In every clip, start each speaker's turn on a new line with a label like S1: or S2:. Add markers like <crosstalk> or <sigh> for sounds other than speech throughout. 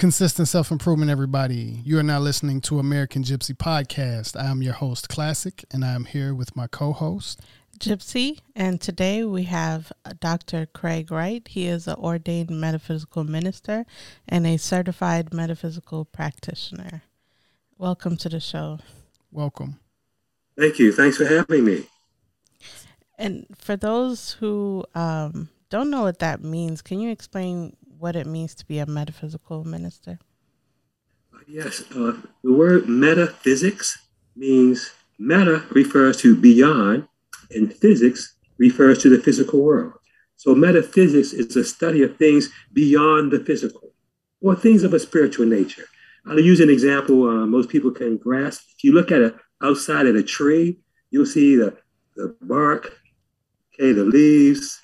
S1: Consistent self improvement, everybody. You are now listening to American Gypsy Podcast. I am your host, Classic, and I am here with my co host,
S2: Gypsy. And today we have Dr. Craig Wright. He is an ordained metaphysical minister and a certified metaphysical practitioner. Welcome to the show.
S1: Welcome.
S3: Thank you. Thanks for having me.
S2: And for those who um, don't know what that means, can you explain what it means to be a metaphysical minister?
S3: Yes, uh, the word metaphysics means meta refers to beyond, and physics refers to the physical world. So, metaphysics is a study of things beyond the physical or things of a spiritual nature. I'll use an example uh, most people can grasp. If you look at it outside of a tree, you'll see the, the bark, okay, the leaves,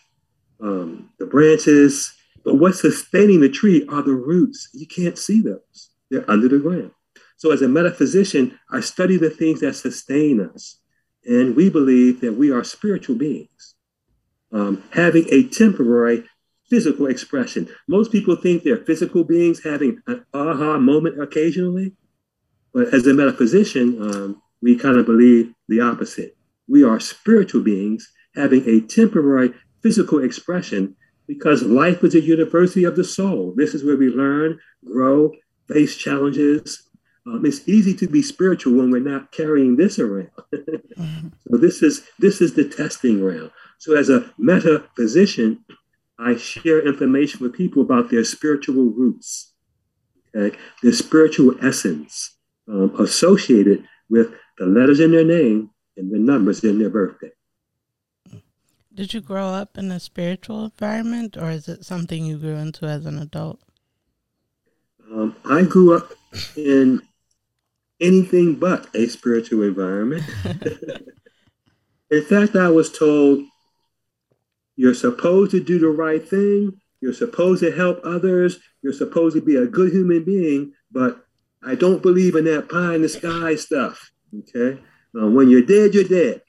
S3: um, the branches, but what's sustaining the tree are the roots. You can't see those, they're under the ground. So, as a metaphysician, I study the things that sustain us. And we believe that we are spiritual beings, um, having a temporary physical expression. Most people think they're physical beings having an aha moment occasionally. But as a metaphysician, um, we kind of believe the opposite. We are spiritual beings having a temporary physical expression because life is a university of the soul. This is where we learn, grow, face challenges. Um, it's easy to be spiritual when we're not carrying this around. mm-hmm. <laughs> So this is this is the testing ground. So as a metaphysician, I share information with people about their spiritual roots, okay, their spiritual essence um, associated with the letters in their name and the numbers in their birthday.
S2: Did you grow up in a spiritual environment or is it something you grew into as an adult?
S3: Um, I grew up in anything but a spiritual environment. <laughs> in fact, I was told you're supposed to do the right thing, you're supposed to help others, you're supposed to be a good human being, but I don't believe in that pie in the sky stuff. Okay? Uh, when you're dead, you're dead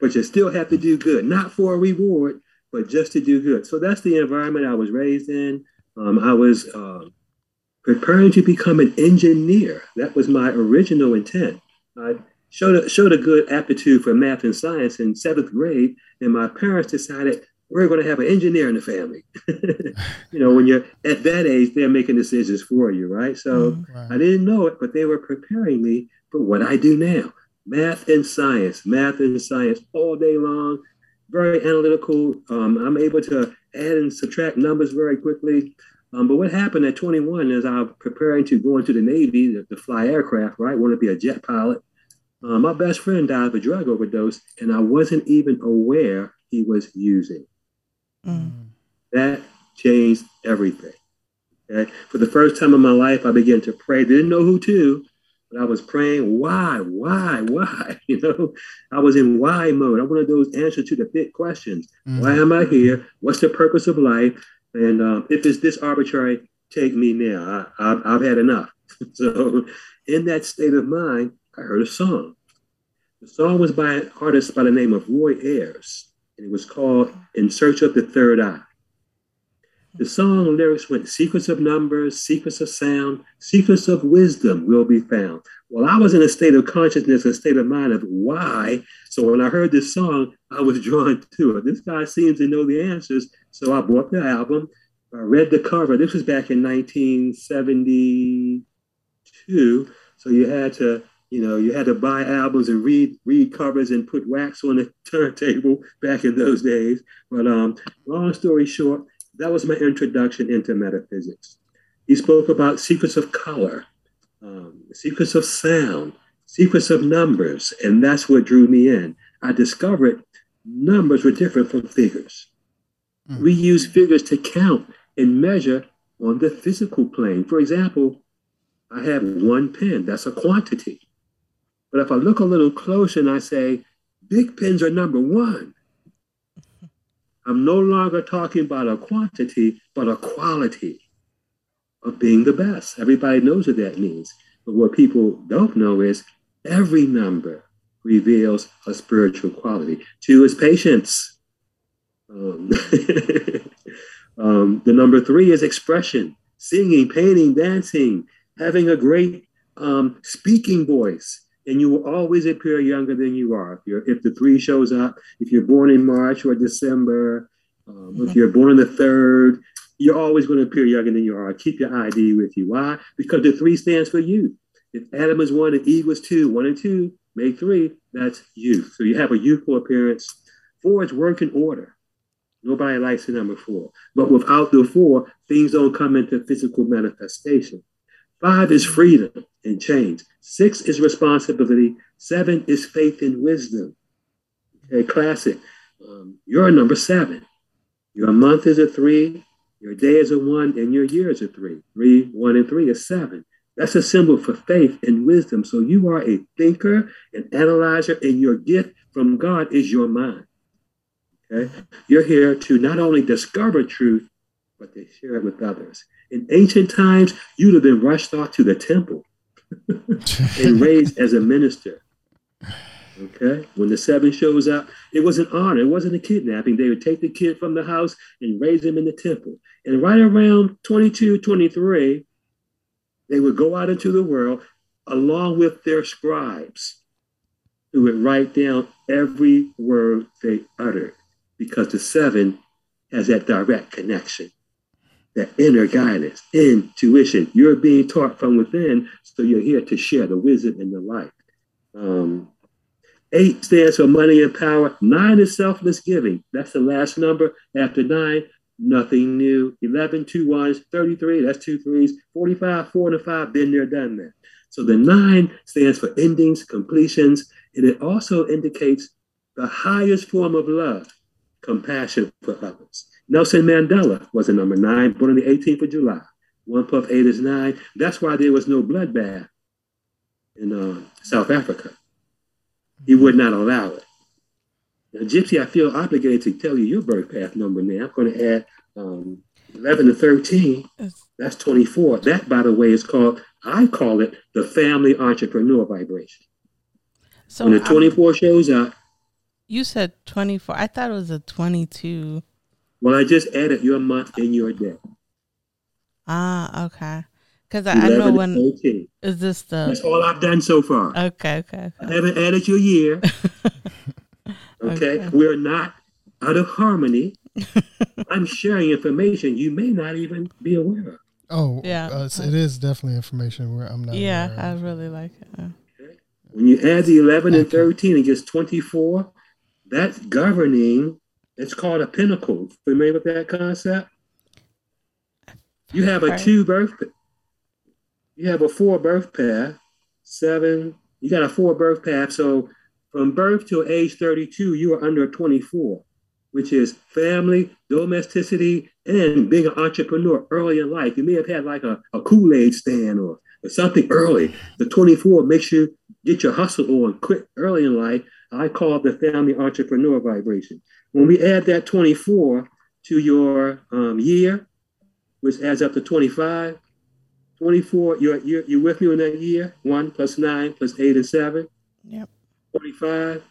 S3: but you still have to do good, not for a reward, but just to do good. So that's the environment I was raised in. Um, I was uh, preparing to become an engineer. That was my original intent. I showed a, showed a good aptitude for math and science in seventh grade, and my parents decided we're going to have an engineer in the family. <laughs> you know, when you're at that age, they're making decisions for you, right? So mm, I didn't know it, but they were preparing me for what I do now math and science, math and science all day long. Very analytical. Um, I'm able to add and subtract numbers very quickly. Um, but what happened at 21 is I was preparing to go into the Navy to, to fly aircraft, right? Want to be a jet pilot. Uh, my best friend died of a drug overdose, and I wasn't even aware he was using. Mm. That changed everything. Okay? For the first time in my life, I began to pray. Didn't know who to, but I was praying, why, why, <laughs> why? You know, I was in why mode. I wanted those answers to the big questions. Mm-hmm. Why am I here? What's the purpose of life? And um, if it's this arbitrary, take me now. I, have I've had enough. <laughs> so, in that state of mind, I heard a song. The song was by an artist by the name of Roy Ayers, and it was called In Search of the Third Eye. The song lyrics went secrets of numbers, secrets of sound, secrets of wisdom will be found. Well, I was in a state of consciousness, a state of mind of why. So when I heard this song, I was <laughs> drawn to it. This guy seems to know the answers. So I bought the album. I read the cover. This was back in 1972. So you had to, you know, you had to buy albums and read read covers and put wax on the <laughs> turntable back in those days. But um, long story short, that was my introduction into metaphysics. He spoke about secrets of color, um, secrets of sound, secrets of numbers, and that's what drew me in. I discovered numbers were different from figures. Mm. We use figures to count and measure on the physical plane. For example, I have one pen, that's a quantity. But if I look a little closer and I say, Bic pens are number one, I'm no longer talking about a quantity, but a quality of being the best. Everybody knows what that means. But what people don't know is every number reveals a spiritual quality. Two is patience. Um, <laughs> um, the number three is expression. singing, painting, dancing, having a great um, speaking voice. And you will always appear younger than you are. If, you're, if the three shows up, if you're born in March or December, um, if you're born on the third, you're always going to appear younger than you are. Keep your ID with you. Why? Because the three stands for youth. If Adam is one and Eve was two, one and two make three, that's youth. So you have a youthful appearance. Four is work in order. Nobody likes the number four. But without the four, things don't come into physical manifestation. Five is freedom and change. Six is responsibility. Seven is faith and wisdom. Okay, classic. Um, you're a number seven. Your month is a three, your day is a one, and your year is a three. Three, one, and three is seven. That's a symbol for faith and wisdom. So you are a thinker, an analyzer, and your gift from God is your mind. Okay? You're here to not only discover truth, but to share it with others. In ancient times, you'd have been rushed off to the temple <laughs> and raised as a minister. Okay? When the seven shows up, it was an honor. It wasn't a kidnapping. They would take the kid from the house and raise him in the temple. And right around 22, 23, they would go out into the world along with their scribes who would write down every word they uttered because the seven has that direct connection, that inner guidance, intuition. You're being taught from within, so you're here to share the wisdom and the light. Um, eight stands for money and power. Nine is selfless giving. That's the last number. After nine, nothing new. 11, two ones, 33, that's two threes. 45, four and five, been there, done that. So the nine stands for endings, completions, and it also indicates the highest form of love compassion for others. Nelson Mandela was a number nine, born on the 18th of July. One plus eight is nine. That's why there was no bloodbath in uh, South Africa. He would not allow it. Now, Gypsy, I feel obligated to tell you your birth path number now. I'm going to add um, 11 to 13. That's 24. That, by the way, is called, I call it the family entrepreneur vibration. So when the 24 I'm, shows up,
S2: you said 24. I thought it was a 22.
S3: Well, I just added your month and your day.
S2: Ah, okay. Because I, I, know when 13. is this the?
S3: That's all I've done so far.
S2: Okay, okay. okay.
S3: I haven't added your year. <laughs> okay? okay, we're not out of harmony. <laughs> I'm sharing information you may not even be aware of.
S1: Oh, yeah, uh, it is definitely information where I'm not.
S2: Yeah, I really like it. Okay.
S3: When you add the 11 and 13, it gets 24 that's governing. It's called a pinnacle. Familiar with that concept? You have a two birth. You have a four birth path. Seven. You got a four birth path. So from birth to age 32, you are under 24, which is family, domesticity, and being an entrepreneur early in life. You may have had like a, a Kool Aid stand or, or something early. The 24 makes you get your hustle on quick early in life I call the family entrepreneur vibration. When we add that 24 to your um, year, which adds up to 25, 24, you're, you're, you're with me in that year? 1 plus 9 plus 8 is 7.
S2: Yep.
S3: 45.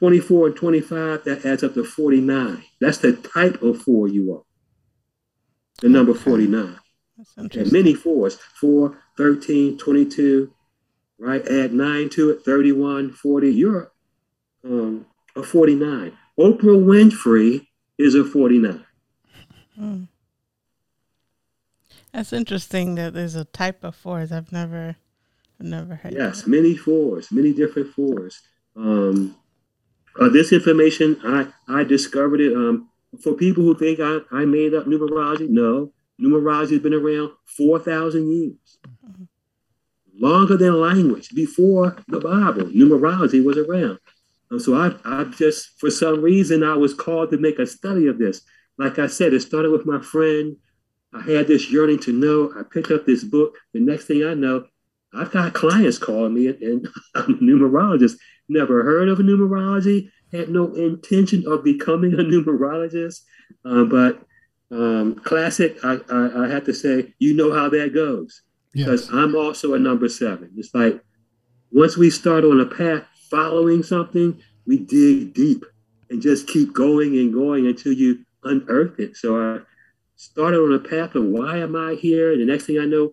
S3: 24 and 25, that adds up to 49. That's the type of four you are. The number 49. That's interesting. And many fours 4, 13, 22, right? Add 9 to it, 31, 40. You're um, a 49. Oprah Winfrey is a 49. Hmm.
S2: That's interesting that there's a type of fours. I've never, I've never heard.
S3: Yes, many fours, many different fours. Um, uh, this information I I discovered it. Um, for people who think I, I made up numerology, no, numerology has been around four thousand years, mm-hmm. longer than language. Before the Bible, numerology was around. So I, I just, for some reason, I was called to make a study of this. Like I said, it started with my friend. I had this yearning to know. I picked up this book. The next thing I know, I've got clients calling me, and <laughs> I'm a numerologist. Never heard of a numerology. Had no intention of becoming a <laughs> numerologist. Uh, but um, classic, I, I, I have to say, you know how that goes. Because yes. I'm also a number seven. It's like once we start on a path, following something, we dig deep and just keep going and going until you unearth it. So I started on a path of why am I here? And the next thing I know,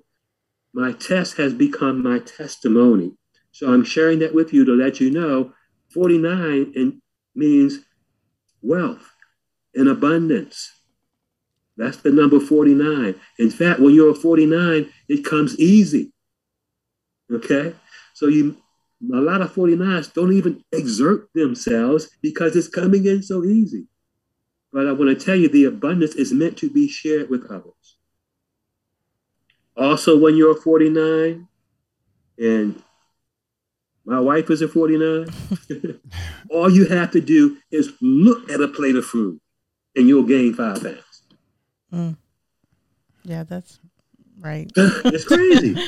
S3: my test has become my testimony. So I'm sharing that with you to let you know 49 and means wealth and abundance. That's the number 49. In fact, when you're a 49, it comes easy. Okay? So you a lot of 49s don't even exert themselves because it's coming in so easy. But I want to tell you the abundance is meant to be shared with others. Also, when you're 49, and my wife is a 49, <laughs> all you have to do is look at a plate of food and you'll gain five pounds.
S2: Mm. Yeah, that's right.
S3: it's crazy. <laughs>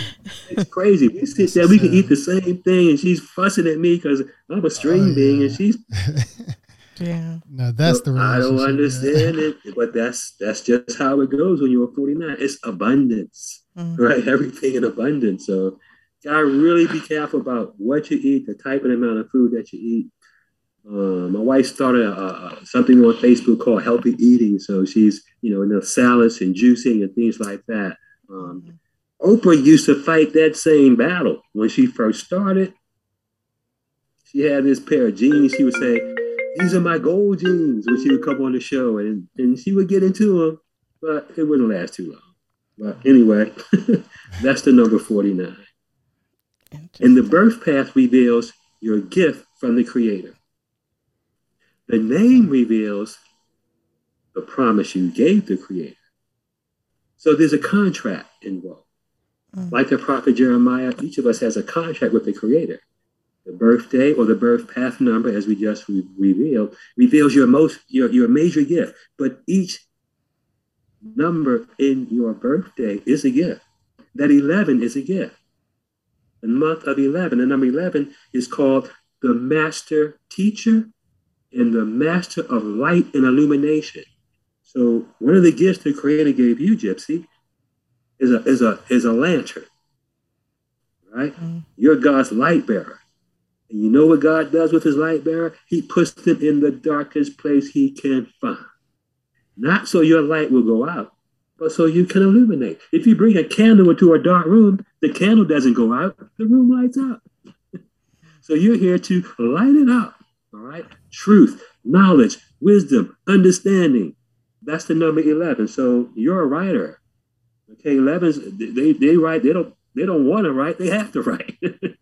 S3: It's crazy. We sit there, we can eat the same thing, and she's fussing at me because I'm a string oh, yeah. being, and she's. <laughs>
S2: yeah.
S1: No, that's the.
S3: I don't understand yeah. it, <laughs> but that's that's just how it goes when you're 49. It's abundance, mm. right? Everything in abundance. So, gotta really be careful about what you eat, the type and amount of food that you eat. Uh, my wife started a, a, something on Facebook called Healthy Eating. So she's, you know, in the salads and juicing and things like that. Um, Oprah used to fight that same battle when she first started. She had this pair of jeans. She would say, "These are my gold jeans." When she would come on the show, and and she would get into them, but it wouldn't last too long. But anyway, <laughs> that's the number forty-nine. And the birth path reveals your gift from the Creator. The name reveals the promise you gave the Creator. So there's a contract involved. Mm. Like the prophet Jeremiah, each of us has a contract with the Creator. The birthday or the birth path number, as we just re- revealed, reveals your most your, your major gift. But each number in your birthday is a gift. That 11 is a gift. The month of 11, the number 11 is called the master teacher and the master of light and illumination. So one of the gifts the Creator gave you, Gypsy, is a is a is a lantern. Right? Mm. You're God's light bearer. And you know what God does with his light bearer? He puts them in the darkest place he can find. Not so your light will go out, but so you can illuminate. If you bring a candle into a dark room, the candle doesn't go out, the room lights up. <laughs> so you're here to light it up. All right? Truth, knowledge, wisdom, understanding, that's the number 11. So you're a writer. Okay, 11s, they, they write, they don't they don't want to write, they have to <laughs> write. <laughs> the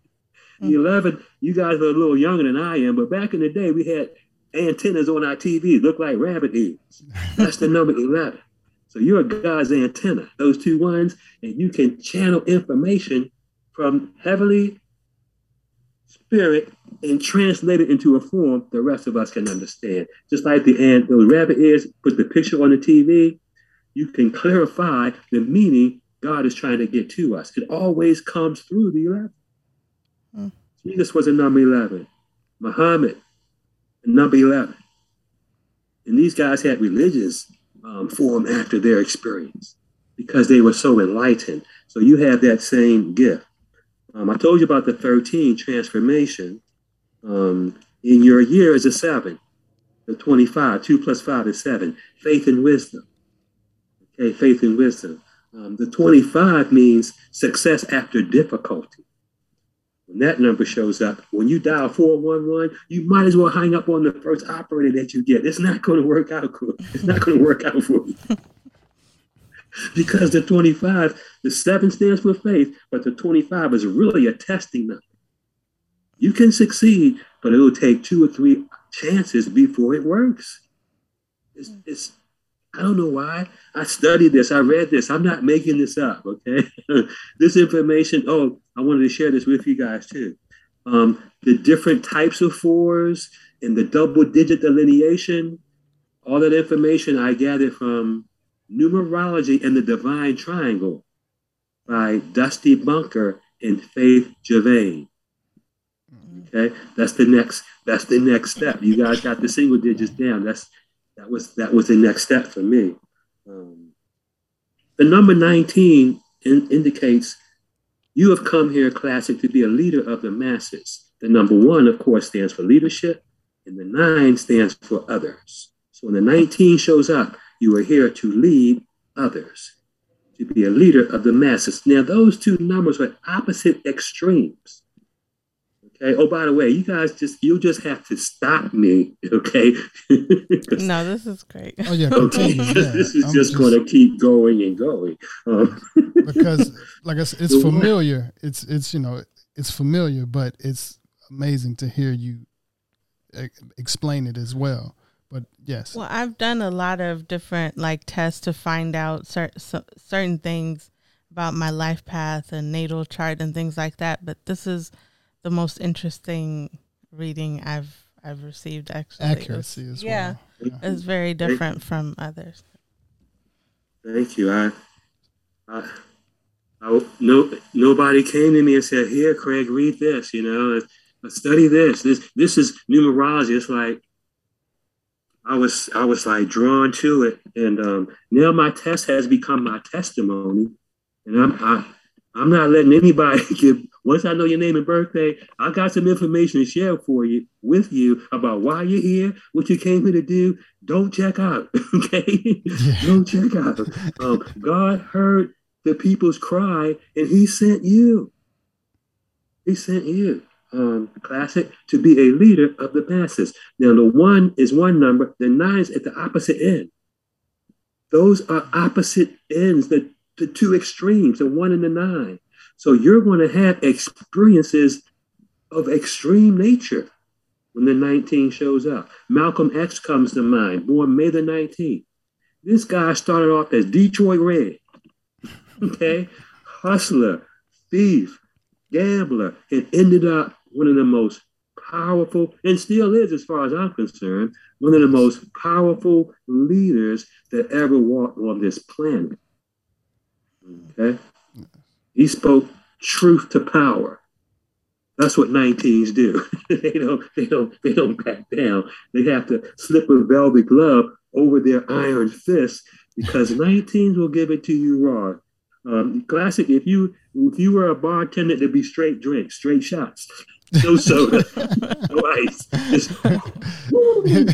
S3: mm. 11, you guys are a little younger than I am, but back in the day, we had antennas on our TV, look like rabbit ears. That's the number 11. So you're a God's antenna, those two ones, and you can channel information from heavenly spirit and translate it into a form the rest of us can understand. Just like the ant, the rabbit ears, put the picture on the TV, you can clarify the meaning God is trying to get to us. It always comes through the 11. Hmm. Jesus was a number 11. Muhammad, number 11. And these guys had religious um, form after their experience because they were so enlightened. So you have that same gift. Um, I told you about the 13 transformation. Um, in your year is a seven. The 25, two plus five is seven. Faith and wisdom. Okay, faith and wisdom. Um, the 25 means success after difficulty. When that number shows up, when you dial 411, you might as well hang up on the first operator that you get. It's not going to work out good. It's not going to work out for you. <laughs> because the 25, the seven stands for faith, but the 25 is really a testing number. You can succeed, but it'll take two or three chances before it works. It's, it's I don't know why. I studied this. I read this. I'm not making this up. Okay, <laughs> this information. Oh, I wanted to share this with you guys too. Um, the different types of fours and the double digit delineation. All that information I gathered from Numerology and the Divine Triangle by Dusty Bunker and Faith Javane. Okay, that's the next. That's the next step. You guys got the single digits down. That's that was that was the next step for me. Um, the number nineteen in, indicates you have come here, classic, to be a leader of the masses. The number one, of course, stands for leadership, and the nine stands for others. So when the 19 shows up, you are here to lead others, to be a leader of the masses. Now, those two numbers are opposite extremes. Okay. Oh, by the way, you guys just you just have to stop me. <laughs> Okay.
S2: no, this is great.
S1: Oh yeah, okay.
S3: Yeah, <laughs> this is just, just, going to keep going and going. Um,
S1: because, like I said, it's <laughs> familiar. It's it's you know it's familiar, but it's amazing to hear you explain it as well. But yes.
S2: Well, I've done a lot of different like tests to find out cer- certain things about my life path and natal chart and things like that. But this is the most interesting reading I've I've received. Actually,
S1: accuracy as
S2: yeah, well. Yeah, it's very different from others.
S3: Thank you. I, I, I, no, nobody came to me and said, "Here, Craig, read this." You know, study this. This this is numerology. It's like I was I was like drawn to it, and um, now my test has become my testimony, and I'm I, I'm not letting anybody <laughs> give. Once I know your name and birthday, I got some information to share for you with you about why you're here, what you came here to do. Don't check out, <laughs> okay? <laughs> Don't check out. Um, God heard the people's cry, and He sent you. He sent you um, classic to be a leader of the masses. Now, the one is one number, the nine is at the opposite end. Those are opposite ends, the, the two extremes, the one and the nine. So you're going to have experiences of extreme nature when the 19 shows up. Malcolm X comes to mind, born May the 19th. This guy started off as Detroit Red, okay? Hustler, thief, gambler, and ended up one of the most powerful, and still is, as far as I'm concerned, one of the most powerful leaders that ever walked on this planet. Okay? He spoke truth to power. That's what 19s do. <laughs> they don't, they don't, they don't back down. They have to slip a velvet glove over their iron fist because 19s will give it to you raw. Um, classic. If you if you were a bartender, it'd be straight drinks, straight shots no soda, <laughs> no ice, just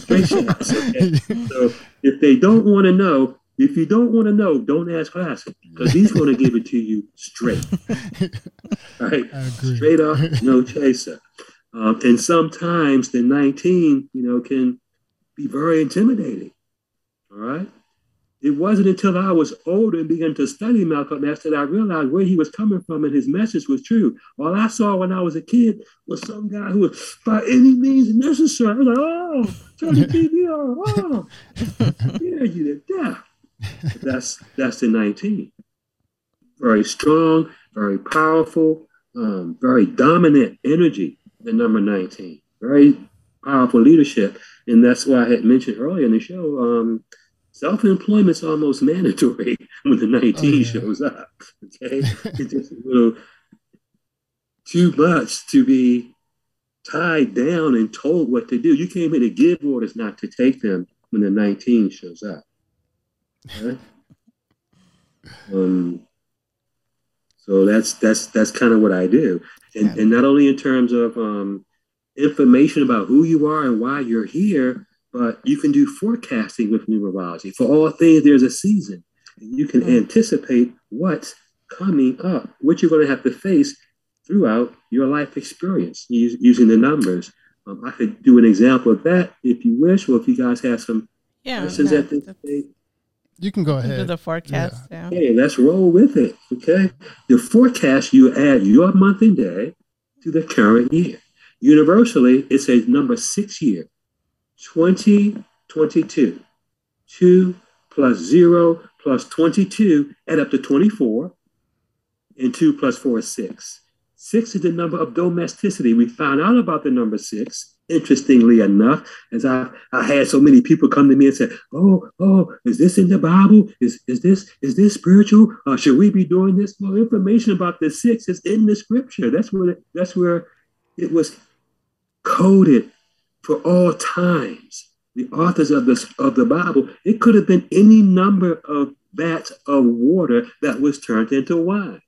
S3: straight shots. Okay? So if they don't want to know, if you don't want to know, don't ask Classic because he's going to give it to you straight. right, straight up, no chaser. Um, and sometimes the 19, you know, can be very intimidating. All right. It wasn't until I was older and began to study Malcolm X that I realized where he was coming from and his message was true. All I saw when I was a kid was some guy who was by any means necessary. I was like, oh, the TV oh, yeah, you death. But that's that's the 19. Very strong, very powerful, um, very dominant energy, the number 19. Very powerful leadership. And that's why I had mentioned earlier in the show. Um, Self-employment's almost mandatory <laughs> when the 19 oh, yeah. shows up. Okay. it's just a little too much to be tied down and told what to do. You came here to give orders, not to take them when the 19 shows up. Okay? <laughs> um, so that's that's that's kind of what I do, and yeah. and not only in terms of um, information about who you are and why you're here, but you can do forecasting with numerology. For all things, there's a season. And you can mm-hmm. anticipate what's coming up, what you're going to have to face throughout your life experience using the numbers. Um, I could do an example of that if you wish, or if you guys have some yeah, questions no, at this stage.
S1: You can go ahead.
S2: Do the forecast. Yeah.
S3: yeah. Okay, let's roll with it. Okay. The forecast, you add your month and day to the current year. Universally, it's a number six year. 2022. 2 plus 0 plus 22 add up to 24. And 2 plus 4 is 6. 6 is the number of domesticity. We found out about the number 6, interestingly enough, as I, I had so many people come to me and say, Oh, oh, is this in the Bible? Is, is this is this spiritual? Uh, should we be doing this? Well, information about the 6 is in the scripture. That's where that's where it was coded for all times. The authors of the, of the Bible, it could have been any number of vats of water that was turned into wine.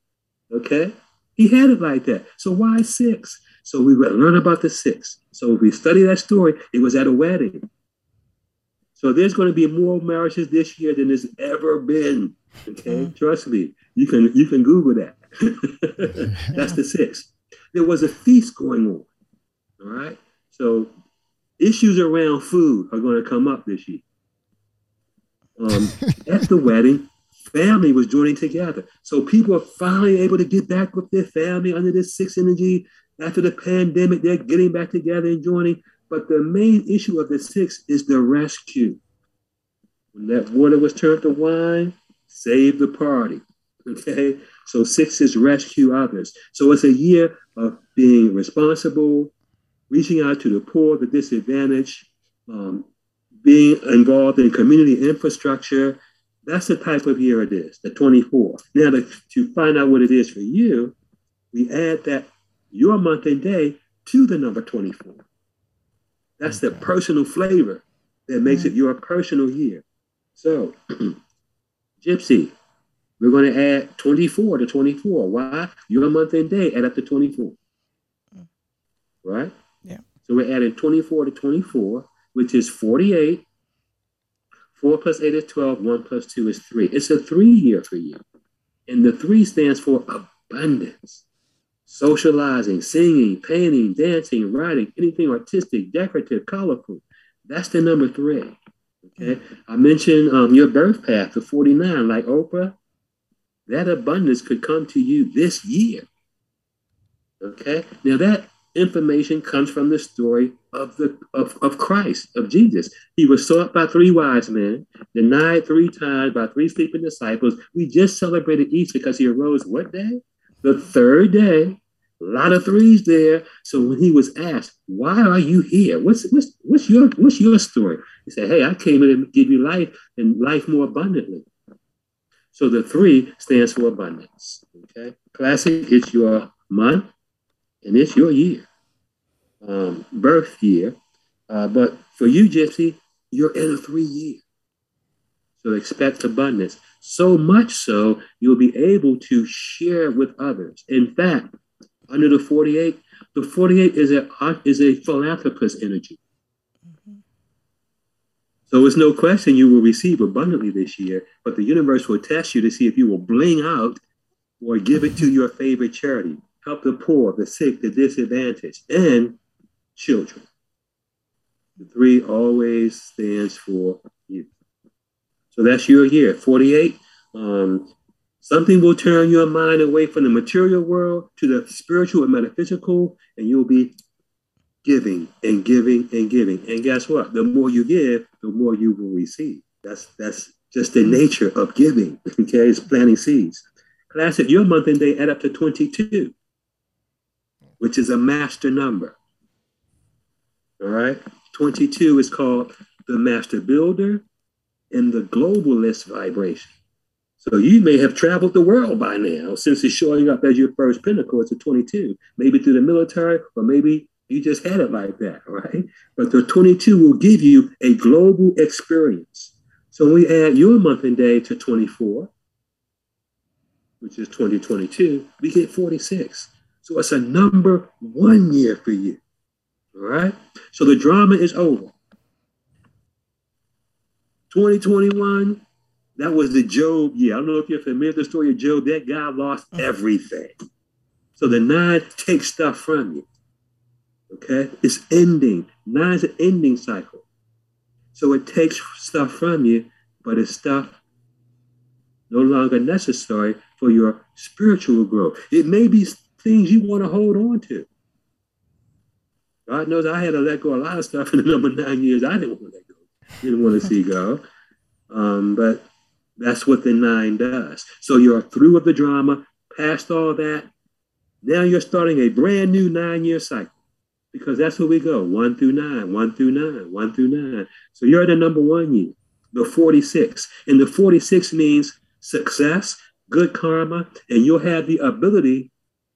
S3: Okay? He had it like that. So why six? So we learn about the six. So if we study that story, it was at a wedding. So there's going to be more marriages this year than there's ever been. Okay, mm. trust me. You can you can Google that. <laughs> That's the six. There was a feast going on. All right. So issues around food are going to come up this year. Um, <laughs> at the wedding, family was joining together. So people are finally able to get back with their family under this six energy. After the pandemic, they're getting back together and joining. But the main issue of the six is the rescue. When that water was turned to wine, save the party. <laughs> Okay? So six is rescue others. So it's a year of being responsible, reaching out to the poor, the disadvantaged, um, being involved in community infrastructure. That's the type of year it is, the 24. Now, to, to find out what it is for you, we add that your month and day to the number 24. That's okay. the personal flavor that makes it your personal year. So, <clears throat> Gypsy, we're going to add 24 to 24. Why? Your month and day add up to 24. Mm. Right? So we're adding 24 to 24, which is 48. 4 plus 8 is 12. 1 plus 2 is 3. It's a three year for you. And the 3 stands for abundance. Socializing, singing, painting, dancing, writing, anything artistic, decorative, colorful. That's the number 3. Okay. I mentioned um, your birth path, to 49, like Oprah. That abundance could come to you this year. Okay. Now that information comes from the story of the of, of Christ, of Jesus. He was sought by three wise men, denied three times by three sleeping disciples. We just celebrated Easter because he arose what day? The third day. A lot of threes there. So when he was asked, "Why are you here? What's what's what's your what's your story?" He said, "Hey, I came in to give you life and life more abundantly." So the three stands for abundance. Okay, classic. It's your month, and it's your year, um, birth year. Uh, but for you, Gypsy, you're in a three year. So expect abundance. So much so, you'll be able to share with others. In fact, under the 48, the 48 is a, is a philanthropist energy. Mm-hmm. So it's no question you will receive abundantly this year, but the universe will test you to see if you will bling out or give it to your favorite charity help the poor, the sick, the disadvantaged, and children. The three always stands for you. So that's your year, 48. Um, something will turn your mind away from the material world to the spiritual and metaphysical, and you'll be giving and giving and giving. And guess what? The more you give, the more you will receive. That's that's just the nature of giving. <laughs> Okay, it's planting seeds. Classic, your month and day add up to 22 which is a master number. All right. 22 is called the master builder and the globalist vibration. So you may have traveled the world by now since it's showing up as your first pinnacle. It's a 22, maybe through the military, or maybe you just had it like that, right? But the 22 will give you a global experience. So we add your month and day to 24, which is 2022, we get 46. So it's a number one year for you. All right. So the drama is over. 2021, that was the Job year. I don't know if you're familiar with the story of Job. That guy lost mm-hmm. everything. So the nine takes stuff from you. Okay? It's ending. Nine is an ending cycle. So it takes stuff from you, but it's stuff no longer necessary for your spiritual growth. It may be things you want to hold on to. God knows I had to let go a lot of stuff in the number nine years. I didn't want to let go. Didn't want to see go. Um, but that's what the nine does. So you're through with the drama, past all that. Now you're starting a brand new nine-year cycle because that's where we go one through nine, one through nine, one through nine. So you're at the number one year, the 46. And the 46 means success, good karma, and you'll have the ability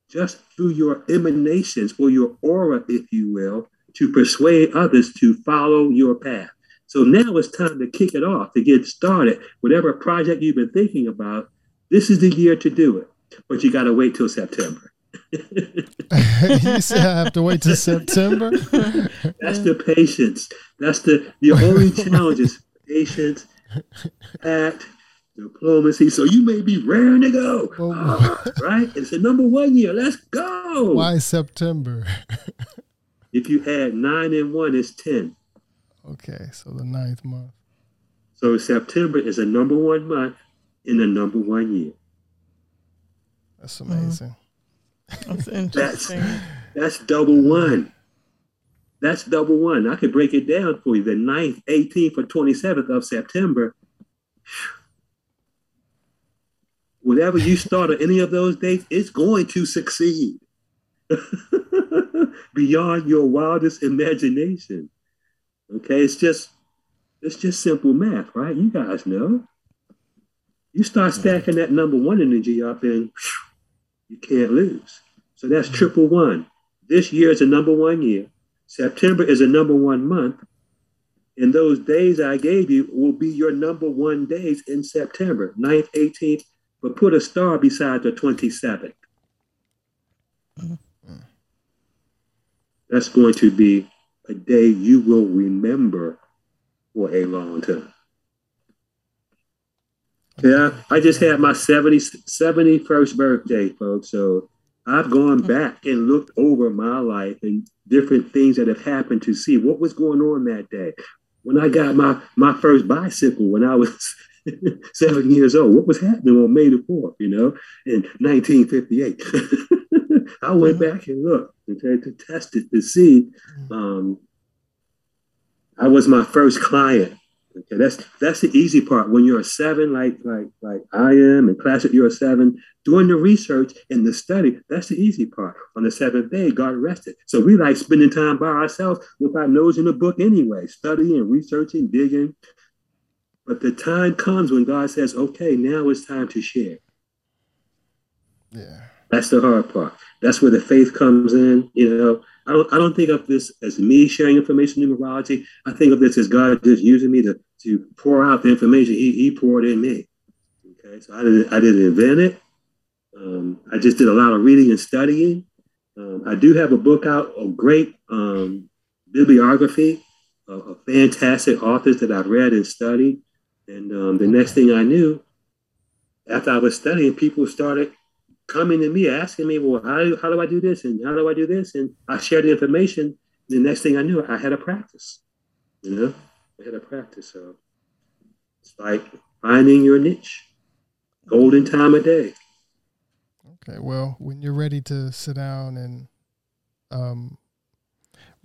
S3: just through your emanations or your aura, if you will, to persuade others to follow your path. So now it's time to kick it off, to get started. Whatever project you've been thinking about, this is the year to do it. But you got to wait till September. <laughs>
S1: you said I have to wait till September. <laughs>
S3: That's the patience. That's the the only <laughs> challenge is patience, tact, diplomacy. So you may be raring to go,
S1: Well, ah,
S3: right? It's the number one year. Let's go.
S1: why September? <laughs>
S3: If you add nine and one, it's ten.
S1: okay, so the ninth month.
S3: So September is a number one month in the number one year.
S1: That's uh-huh. amazing.
S2: That's <laughs> interesting.
S3: That's double one. That's double one. I could break it down for you. The 9th, 18th, or 27th of September. Whatever you start on any of those dates, it's going to succeed <laughs> beyond your wildest imagination. Okay, it's just it's just simple math, right? You guys know. You start stacking that number one energy up and you can't lose. So that's mm-hmm. triple one. This year is a number one year. September is a number one month. And those days I gave you will be your number one days in September, 9th, 18th, but put a star beside the 27th. Mm-hmm. That's going to be a day you will remember for a long time. Yeah, I just had my 70, 71st birthday, folks. So I've gone mm-hmm. back and looked over my life and different things that have happened to see what was going on that day. When I got my, my first bicycle when I was <laughs> seven years old, what was happening on May the 4th, you know, in 1958? <laughs> I went back and looked okay, to test it to see. Um, I was my first client. Okay, that's that's the easy part. When you're a seven, like like like I am, and classic, you're a seven. Doing the research and the study, that's the easy part. On the seventh day, God rested. So we like spending time by ourselves with our nose in the book anyway, studying, researching, digging. But the time comes when God says, "Okay, now it's time to share."
S1: Yeah.
S3: That's the hard part. That's where the faith comes in. You know, I don't I don't think of this as me sharing information numerology. I think of this as God just using me to to pour out the information He, he poured in me. Okay, so I didn't I didn't invent it. Um, I just did a lot of reading and studying. Um, I do have a book out, a great um, bibliography of, of, fantastic authors that I've read and studied. And um, the next thing I knew, after I was studying, people started coming to me asking me, well, how do, how do I do this? And how do I do this? And I shared the information. The next thing I knew, I had a practice. You know, I had a practice. So it's like finding your niche, golden time of day.
S1: Okay. Well, when you're ready to sit down and um,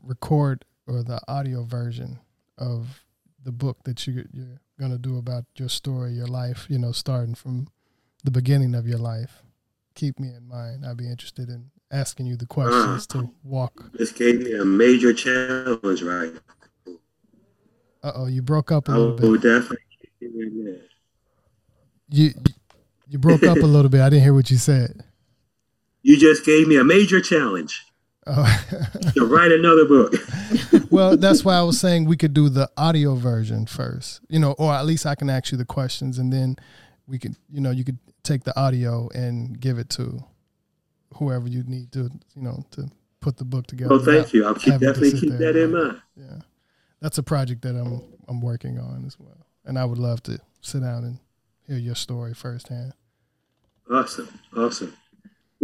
S1: record or the audio version of the book that you, you're going to do about your story, your life, you know, starting from the beginning of your life, keep me in mind. I'd be interested in asking you the questions uh, to walk.
S3: This gave me a major challenge, right?
S1: Uh oh, you broke up a little bit.
S3: Oh, definitely.
S1: You you broke up a little bit. I didn't hear what you said.
S3: You just gave me a major challenge.
S1: Oh.
S3: to write another book. <laughs>
S1: well, that's why I was saying we could do the audio version first, you know, or at least I can ask you the questions and then we could, you know, you could take the audio and give it to whoever you need to, you know, to put the book together.
S3: Oh, thank you. I'll keep, definitely keep that in mind.
S1: Yeah, that's a project that I'm I'm working on as well, and I would love to sit down and hear your story firsthand.
S3: Awesome, awesome.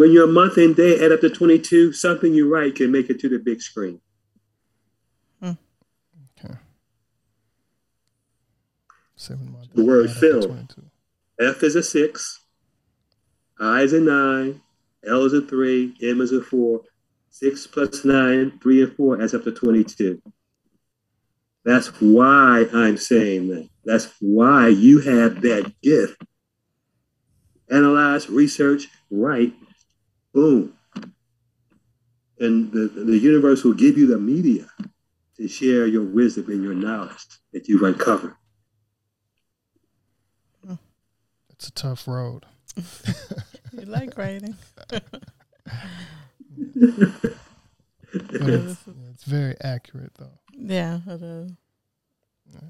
S3: When your month and day add up to 22, something you write can make it to the big screen.
S1: Hmm. Okay. Seven months.
S3: The word fill. F is a six. I is a nine. L is a three. M is a four. Six plus nine, three and four adds up to 22. That's why I'm saying that. That's why you have that gift. Analyze, research, write, boom. And the, the universe will give you the media to share your wisdom and your knowledge that you've uncovered.
S1: It's a tough road. <laughs>
S2: you like writing.
S1: it's, <laughs> it's, very accurate, though.
S2: Yeah, it is.
S3: Yeah.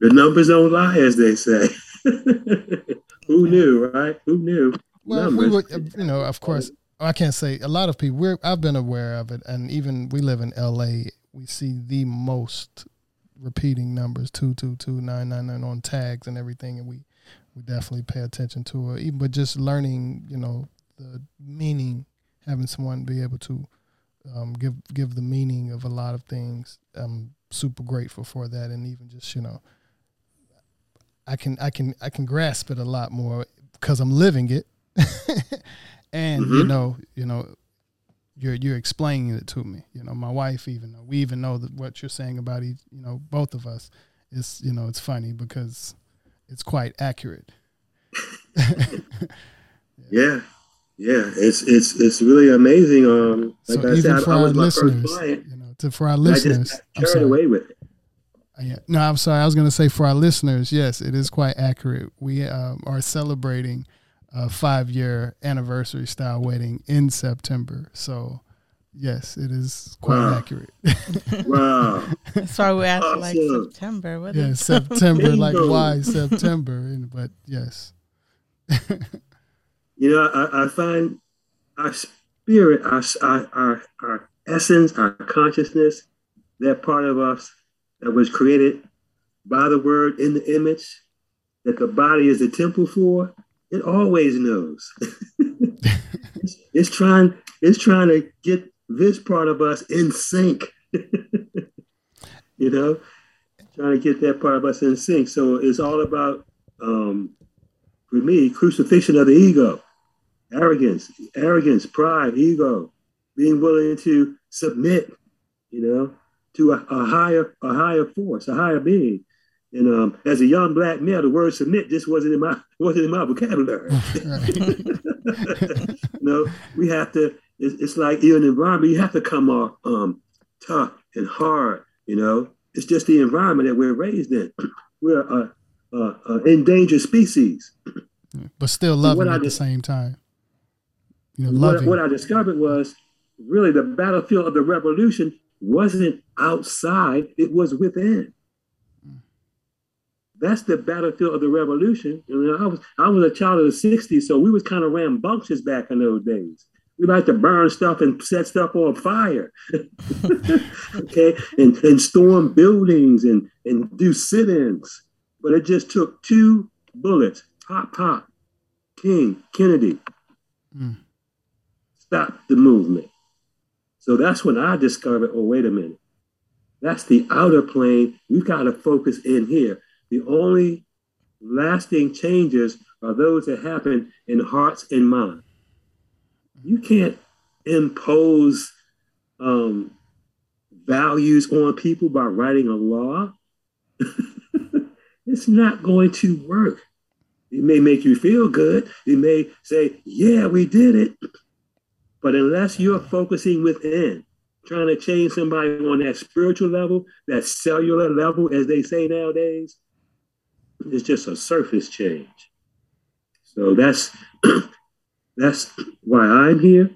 S3: The numbers don't lie, as they say. <laughs> Who knew, right? Who knew?
S1: Well, we were, uh, you know, of course, I can't say a lot of people. We're I've been aware of it, and even we live in L.A. We see the most repeating numbers two two two nine nine nine on tags and everything, and we we definitely pay attention to it. Even but just learning, you know, the meaning, having someone be able to um, give give the meaning of a lot of things. I'm super grateful for that, and even just you know, I can I can I can grasp it a lot more because I'm living it, <laughs> and mm-hmm. you know you know you're you're explaining it to me. You know, my wife even we even know that what you're saying about each, you know both of us is you know it's funny because it's quite accurate. <laughs>
S3: yeah. yeah. it's it's it's really amazing. Um,
S1: like so I even said, for I, our listeners, you know, to for our listeners,
S3: I just carried away with it.
S1: Uh, yeah. No, I'm sorry. I was going to say for our listeners, yes, it is quite accurate. We um, are celebrating a five year anniversary style wedding in September. So, yes, it is quite wow. accurate. <laughs>
S3: wow.
S2: Sorry, we asked awesome. like September. What
S1: yeah, <laughs> September, like why September? But yes. <laughs>
S3: you know, I, I, find our spirit, our, our, our essence, our consciousness, that part of us that was created by the word in the image that the body is a temple for, it always knows. it's, <laughs> <laughs> it's, trying it's trying to get this part of us in sync. <laughs> you know, trying to get that part of us in sync. So it's all about um, for me, crucifixion of the ego, arrogance, arrogance, pride, ego, being willing to submit, you know, to a, a higher, a higher force, a higher being. And um, as a young black male, the word submit just wasn't in my wasn't in my vocabulary. <laughs> <laughs> no, we have to. It's, it's like you're in an environment. You have to come off um, tough and hard. You know, it's just the environment that we're raised in. <clears throat> We're a, a, a endangered species,
S1: but still loving at I, the same time.
S3: You know, what, what I discovered was really the battlefield of the revolution wasn't outside, it was within. That's the battlefield of the revolution. You know, I was I was a child of the 60s, so we was kind of rambunctious back in those days. We like to burn stuff and set stuff on fire. <laughs> okay, and, and storm buildings and, and do sit-ins. But it just took two bullets, pop, pop, King, Kennedy. Mm. Stop the movement. So that's when I discovered, oh, wait a minute. That's the outer plane. We've got to focus in here. The only lasting changes are those that happen in hearts and minds. You can't impose um, values on people by writing a law. <laughs> it's not going to work. It may make you feel good. It may say, yeah, we did it. But unless you're focusing within, trying to change somebody on that spiritual level, that cellular level, as they say nowadays, it's just a surface change. So that's <clears throat> that's why I'm here,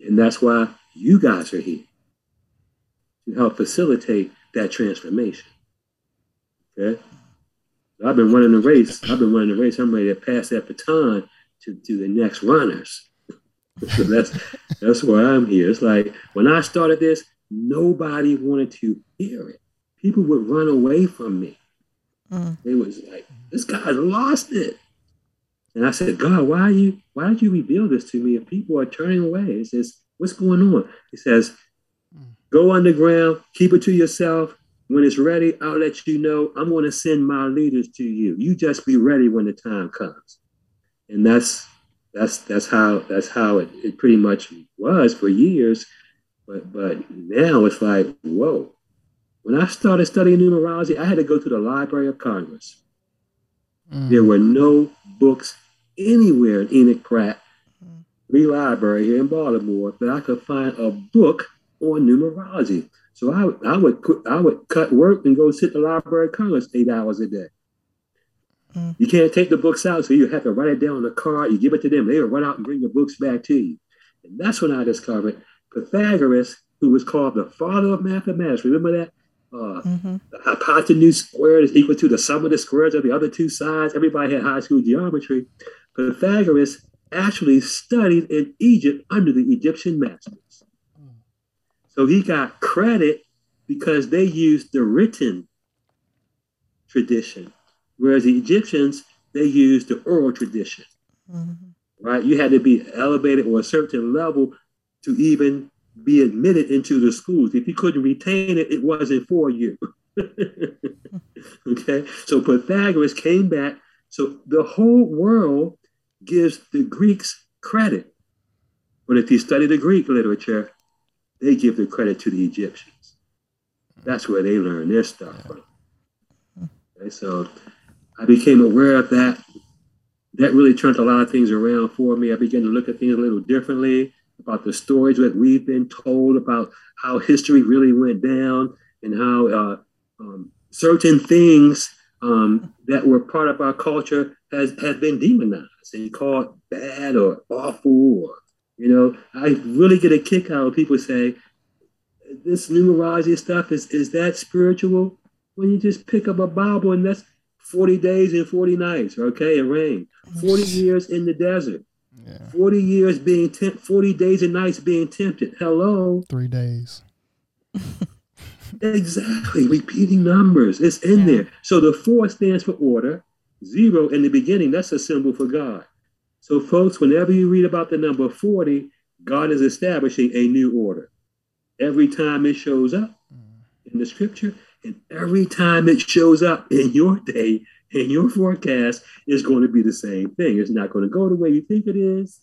S3: and that's why you guys are here to help facilitate that transformation. Okay. I've been running the race. I've been running the race. I'm ready to pass that baton to, to the next runners. <laughs> so that's that's why I'm here. It's like when I started this, nobody wanted to hear it. People would run away from me. Mm. It was like, this guy's lost it. And I said, God, why are you why did you reveal this to me if people are turning away? He says, What's going on? He says, Go underground, keep it to yourself. When it's ready, I'll let you know. I'm going to send my leaders to you. You just be ready when the time comes. And that's that's that's how that's how it, it pretty much was for years. But but now it's like, whoa. When I started studying numerology, I had to go to the Library of Congress. Mm. There were no books anywhere in Enoch Pratt Free Library here in Baltimore that I could find a book on numerology. So I, I would I would cut work and go sit in the Library of Congress eight hours a day. Mm. You can't take the books out, so you have to write it down on a card. You give it to them. They will run out and bring the books back to you. And that's when I discovered Pythagoras, who was called the father of mathematics. Remember that? Uh, mm-hmm. The hypotenuse squared is equal to the sum of the squares of the other two sides. Everybody had high school geometry. Pythagoras actually studied in Egypt under the Egyptian masters. So he got credit because they used the written tradition, whereas the Egyptians they used the oral tradition. Mm-hmm. Right? You had to be elevated or a certain level to even be admitted into the schools. If you couldn't retain it, it wasn't for you. <laughs> okay, so Pythagoras came back. So the whole world gives the Greeks credit. But if you study the Greek literature, they give the credit to the Egyptians. That's where they learn their stuff from. Okay, so I became aware of that. That really turned a lot of things around for me. I began to look at things a little differently about the stories that we've been told about how history really went down and how uh, um, certain things um, that were part of our culture has, has been demonized and called bad or awful. Or, you know, I really get a kick out of people say, this numerology stuff is, is that spiritual? When you just pick up a Bible and that's 40 days and 40 nights, okay, it rained. 40 years in the desert. Yeah. 40 years being, temp- 40 days and nights being tempted. Hello.
S1: Three days. <laughs>
S3: Exactly. Repeating numbers. It's in yeah. there. So the four stands for order. Zero in the beginning, that's a symbol for God. So, folks, whenever you read about the number 40, God is establishing a new order. Every time it shows up mm. in the scripture, and every time it shows up in your day, in your forecast, is going to be the same thing. It's not going to go the way you think it is.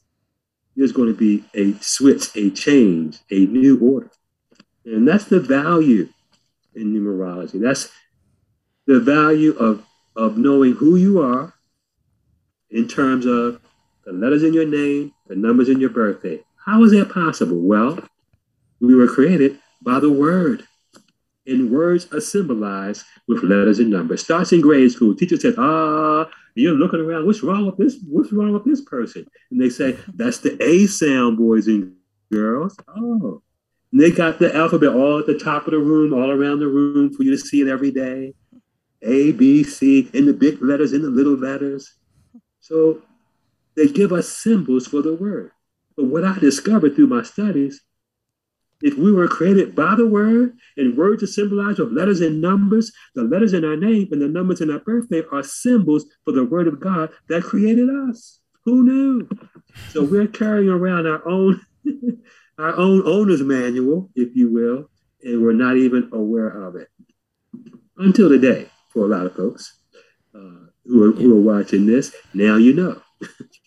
S3: There's going to be a switch, a change, a new order. And that's the value in numerology. That's the value of, of knowing who you are in terms of the letters in your name, the numbers in your birthday. How is that possible? Well, we were created by the word. And words are symbolized with letters and numbers. Starts in grade school. Teacher says, ah, you're looking around. What's wrong with this? What's wrong with this person? And they say, that's the A sound, boys and girls. Oh, and they got the alphabet all at the top of the room, all around the room for you to see it every day. A, B, C, in the big letters, in the little letters. So they give us symbols for the word. But what I discovered through my studies, if we were created by the word and words are symbolized with letters and numbers, the letters in our name and the numbers in our birthday are symbols for the word of God that created us. Who knew? So we're carrying around our own <laughs> our own owner's manual, if you will, and we're not even aware of it until today for a lot of folks uh, who, are, who are watching this. Now you know.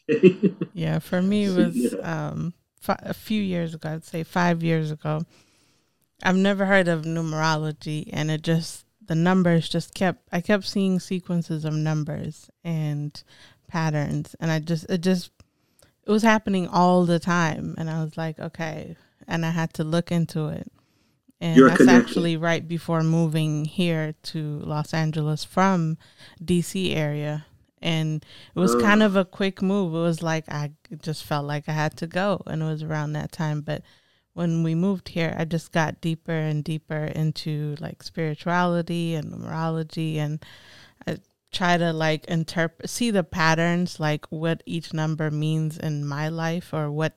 S3: <laughs>
S2: yeah, for me, it was um, a few years ago, I'd say five years ago. I've never heard of numerology, and it just, the numbers just kept, I kept seeing sequences of numbers and patterns, and I just, it just it was happening all the time and i was like okay and i had to look into it and You're that's connected. actually right before moving here to los angeles from dc area and it was kind of a quick move. It was like i just felt like i had to go and it was around that time. But when we moved here i just got deeper and deeper into like spirituality and numerology and I, try to like interpret see the patterns like what each number means in my life or what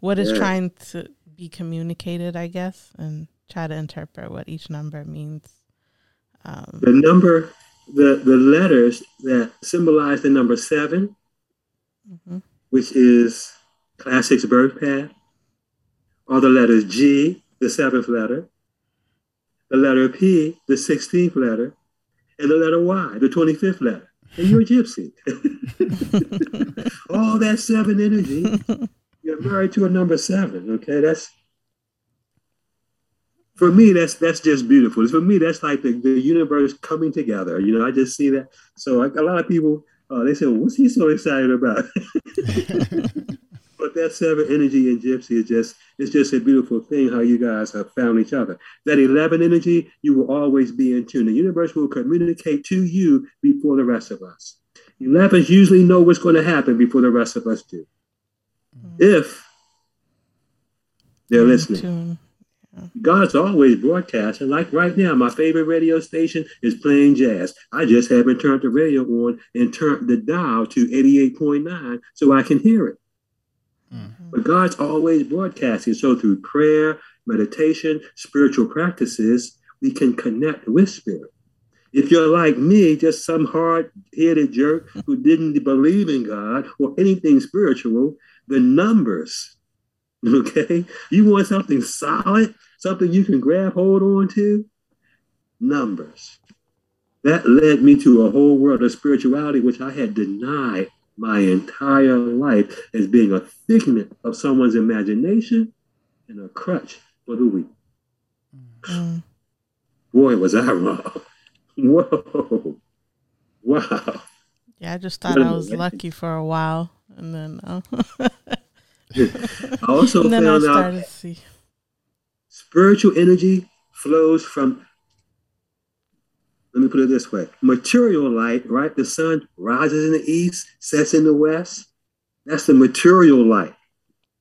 S2: what is yeah. trying to be communicated i guess and try to interpret what each number means.
S3: Um, the number the the letters that symbolize the number 7 mm-hmm. which is Klaccik's birth path are the letters g the seventh letter the letter p the 16th letter and the letter Y, the 25th letter. And you're a gypsy. <laughs> <laughs> All that seven energy, <laughs> you're married to a number seven. Okay, that's for me. That's that's just beautiful. For me, that's like the, the universe coming together. You know, I just see that. So a lot of people, uh, they say, well, "What's he so excited about?" <laughs> But that seven energy in Gypsy is just it's just a beautiful thing how you guys have found each other. That 11 energy, you will always be in tune. The universe will communicate to you before the rest of us. 11s usually know what's going to happen before the rest of us do. Mm-hmm. If they're listening. God's always broadcasting. Like right now, my favorite radio station is playing jazz. I just haven't turned the radio on and turned the dial to 88.9 so I can hear it. Mm-hmm. But God's always broadcasting. So through prayer, meditation, spiritual practices, we can connect with spirit. If you're like me, just some hard headed jerk who didn't believe in God or anything spiritual, the numbers, <laughs> okay? You want something solid, something you can grab hold on to? Numbers. That led me to a whole world of spirituality, which I had denied my entire life as being a figment of someone's imagination and a crutch for the weak. Mm. Boy, was I wrong. <laughs> Whoa. Wow.
S2: Yeah, I just thought I was lucky for a while. And then uh, <laughs>
S3: I also and then found I out see. spiritual energy flows from let me put it this way material light, right? The sun rises in the east, sets in the west. That's the material light,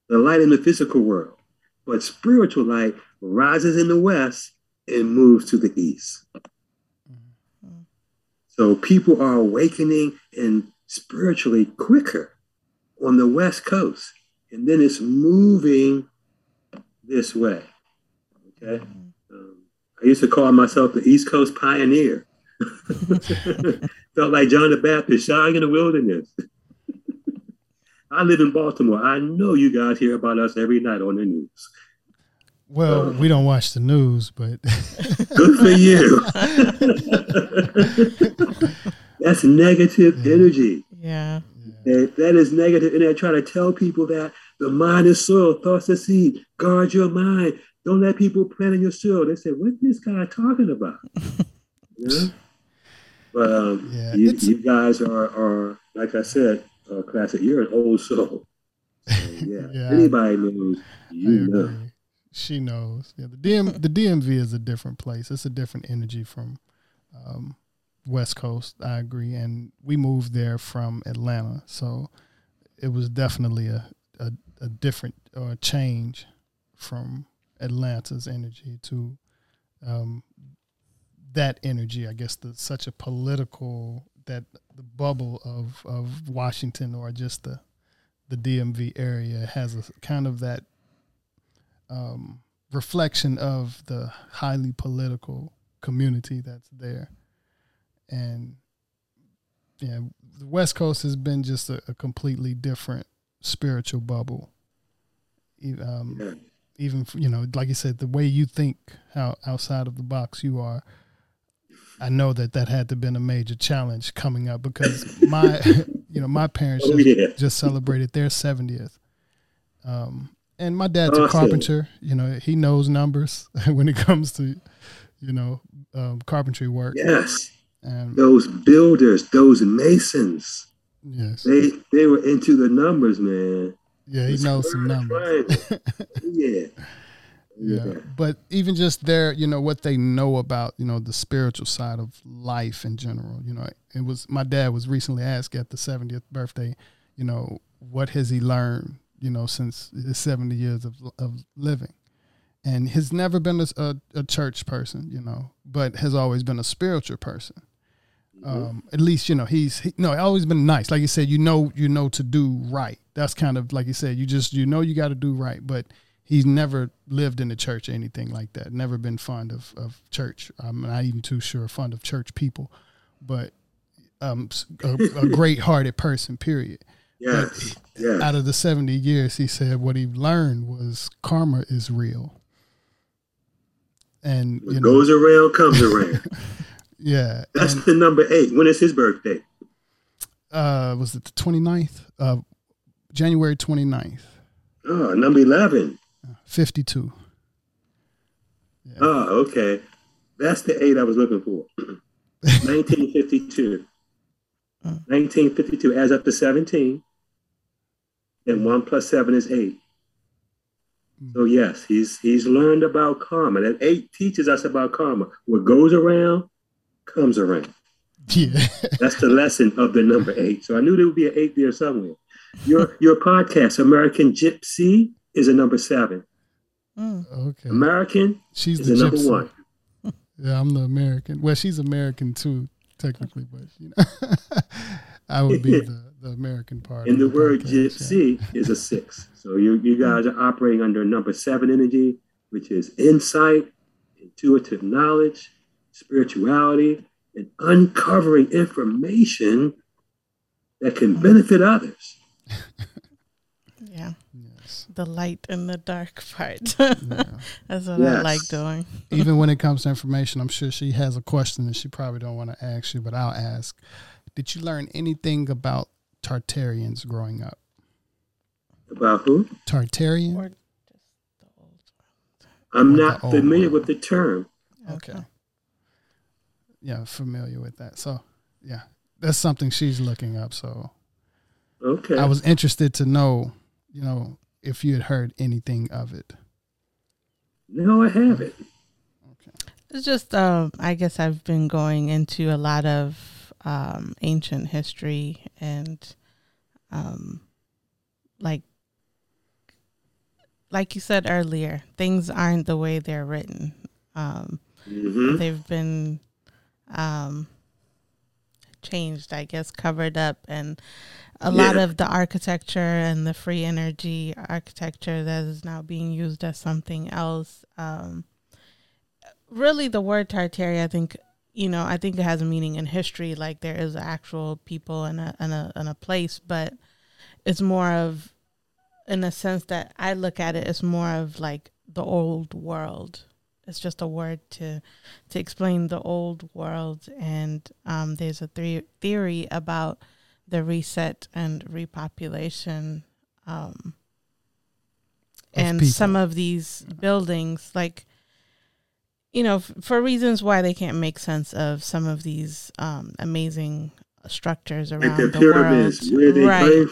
S3: the light in the physical world. But spiritual light rises in the west and moves to the east. So people are awakening and spiritually quicker on the west coast. And then it's moving this way. Okay. Um, I used to call myself the East Coast pioneer. <laughs> Felt like John the Baptist shouting in the wilderness. <laughs> I live in Baltimore. I know you guys hear about us every night on the news.
S1: Well, we don't watch the news, but <laughs>
S3: good for you. That's negative
S2: yeah.
S3: energy.
S2: Yeah.
S3: That, that is negative. And I try to tell people that the mind is soil, thoughts are seed. Guard your mind. Don't let people plant in your soil. They say, what's this guy talking about? <laughs> you know? But um, yeah, you, you, guys are, are, like I said, uh, Klaccik. You're an old soul. So, <laughs> yeah. yeah. Anybody knows, you know
S1: she knows. Yeah, the DM the DMV is a different place. It's a different energy from um, West Coast. I agree, and we moved there from Atlanta, so it was definitely a a, a different or a change from Atlanta's energy to um, that energy. I guess the such a political that the bubble of of Washington or just the the DMV area has a kind of that um, reflection of the highly political community that's there. And yeah, the West Coast has been just a, a completely different spiritual bubble. Um, yeah. Even you know, like you said, the way you think, how outside of the box you are. I know that that had to been a major challenge coming up because my, <laughs> you know, my parents oh, just, yeah. just celebrated their seventieth, um, and my dad's a carpenter. You know, he knows numbers <laughs> when it comes to, you know, um, carpentry work.
S3: Yes. And those builders, those masons.
S1: Yes.
S3: They they were into the numbers, man.
S1: Yeah, he knows some numbers. <laughs>
S3: yeah.
S1: Yeah. yeah. But even just their, you know, what they know about, you know, the spiritual side of life in general. You know, it was my dad was recently asked at the 70th birthday, you know, what has he learned you know, since his 70 years of, of living. And has never been a, a, a church person, you know, but has always been a spiritual person. Mm-hmm. Um, at least, you know, he's, he, no, always been nice. Like you said, you know, you know to do right. That's kind of like you said, you just, you know, you got to do right. But he's never lived in the church or anything like that. Never been fond of, of church. I'm not even too sure fond of church people, but um, a, a <laughs> great hearted person, period.
S3: Yes. yes.
S1: Out of the 70 years, he said what he learned was karma is real. And
S3: you know, goes around comes around. <laughs>
S1: yeah.
S3: That's and, the number eight. When is his birthday?
S1: Uh, was it the 29th? Uh, January 29th.
S3: Oh, number 11.
S1: 52.
S3: Yeah. Oh, okay. That's the eight I was looking for. <laughs> 1952. 1952 adds up to 17 and one plus seven is eight. So yes, he's he's learned about karma. That eight teaches us about karma. What goes around comes around.
S1: Yeah. <laughs>
S3: That's the lesson of the number eight. So I knew there would be an eight there somewhere. Your your podcast, American Gypsy, is a number seven.
S1: Mm. Okay.
S3: American she's the number one. <laughs>
S1: Yeah, I'm the American. Well, she's American too, technically, but you know, <laughs> I would be the the American part.
S3: And the, the word gypsy yeah. is a six. So you, you guys are operating under number seven energy, which is insight, intuitive knowledge, spirituality, and uncovering information that can benefit others. <laughs>
S2: Yeah.
S1: Yes.
S2: The light and the dark part. <laughs>
S1: Yeah.
S2: That's what I like doing. <laughs>
S1: Even when it comes to information, I'm sure she has a question that she probably don't want to ask you, but I'll ask. Did you learn anything about Tartarians growing up?
S3: About who?
S1: Tartarian?
S2: Or just the old.
S3: I'm
S1: Or the
S3: not
S1: old
S3: familiar
S1: world.
S3: with the term.
S1: Okay. Yeah, familiar with that. So, yeah, that's something she's looking up. So,
S3: Okay.
S1: I was interested to know, you know, if you had heard anything of it.
S3: no, I haven't.
S2: It's just, um, I guess I've been going into a lot of um, ancient history and, um, like, like you said earlier, things aren't the way they're written. Um,
S3: hmm
S2: they've been um, changed, I guess, covered up, and a lot of the architecture and the free energy architecture that is now being used as something else. Um, really, the word Tartaria, I think, you know, I think it has a meaning in history, like there is actual people and a and a and a place, but it's more of, in a sense that I look at it, it's more of like the old world. It's just a word to to explain the old world, and um, there's a three theory about the reset and repopulation. Um, and
S1: people.
S2: some of these buildings, like, you know, f- for reasons why they can't make sense of some of these um, amazing structures
S3: Like
S2: around
S3: the
S2: the,
S3: pyramids,
S2: world.
S3: where they
S2: right.
S3: came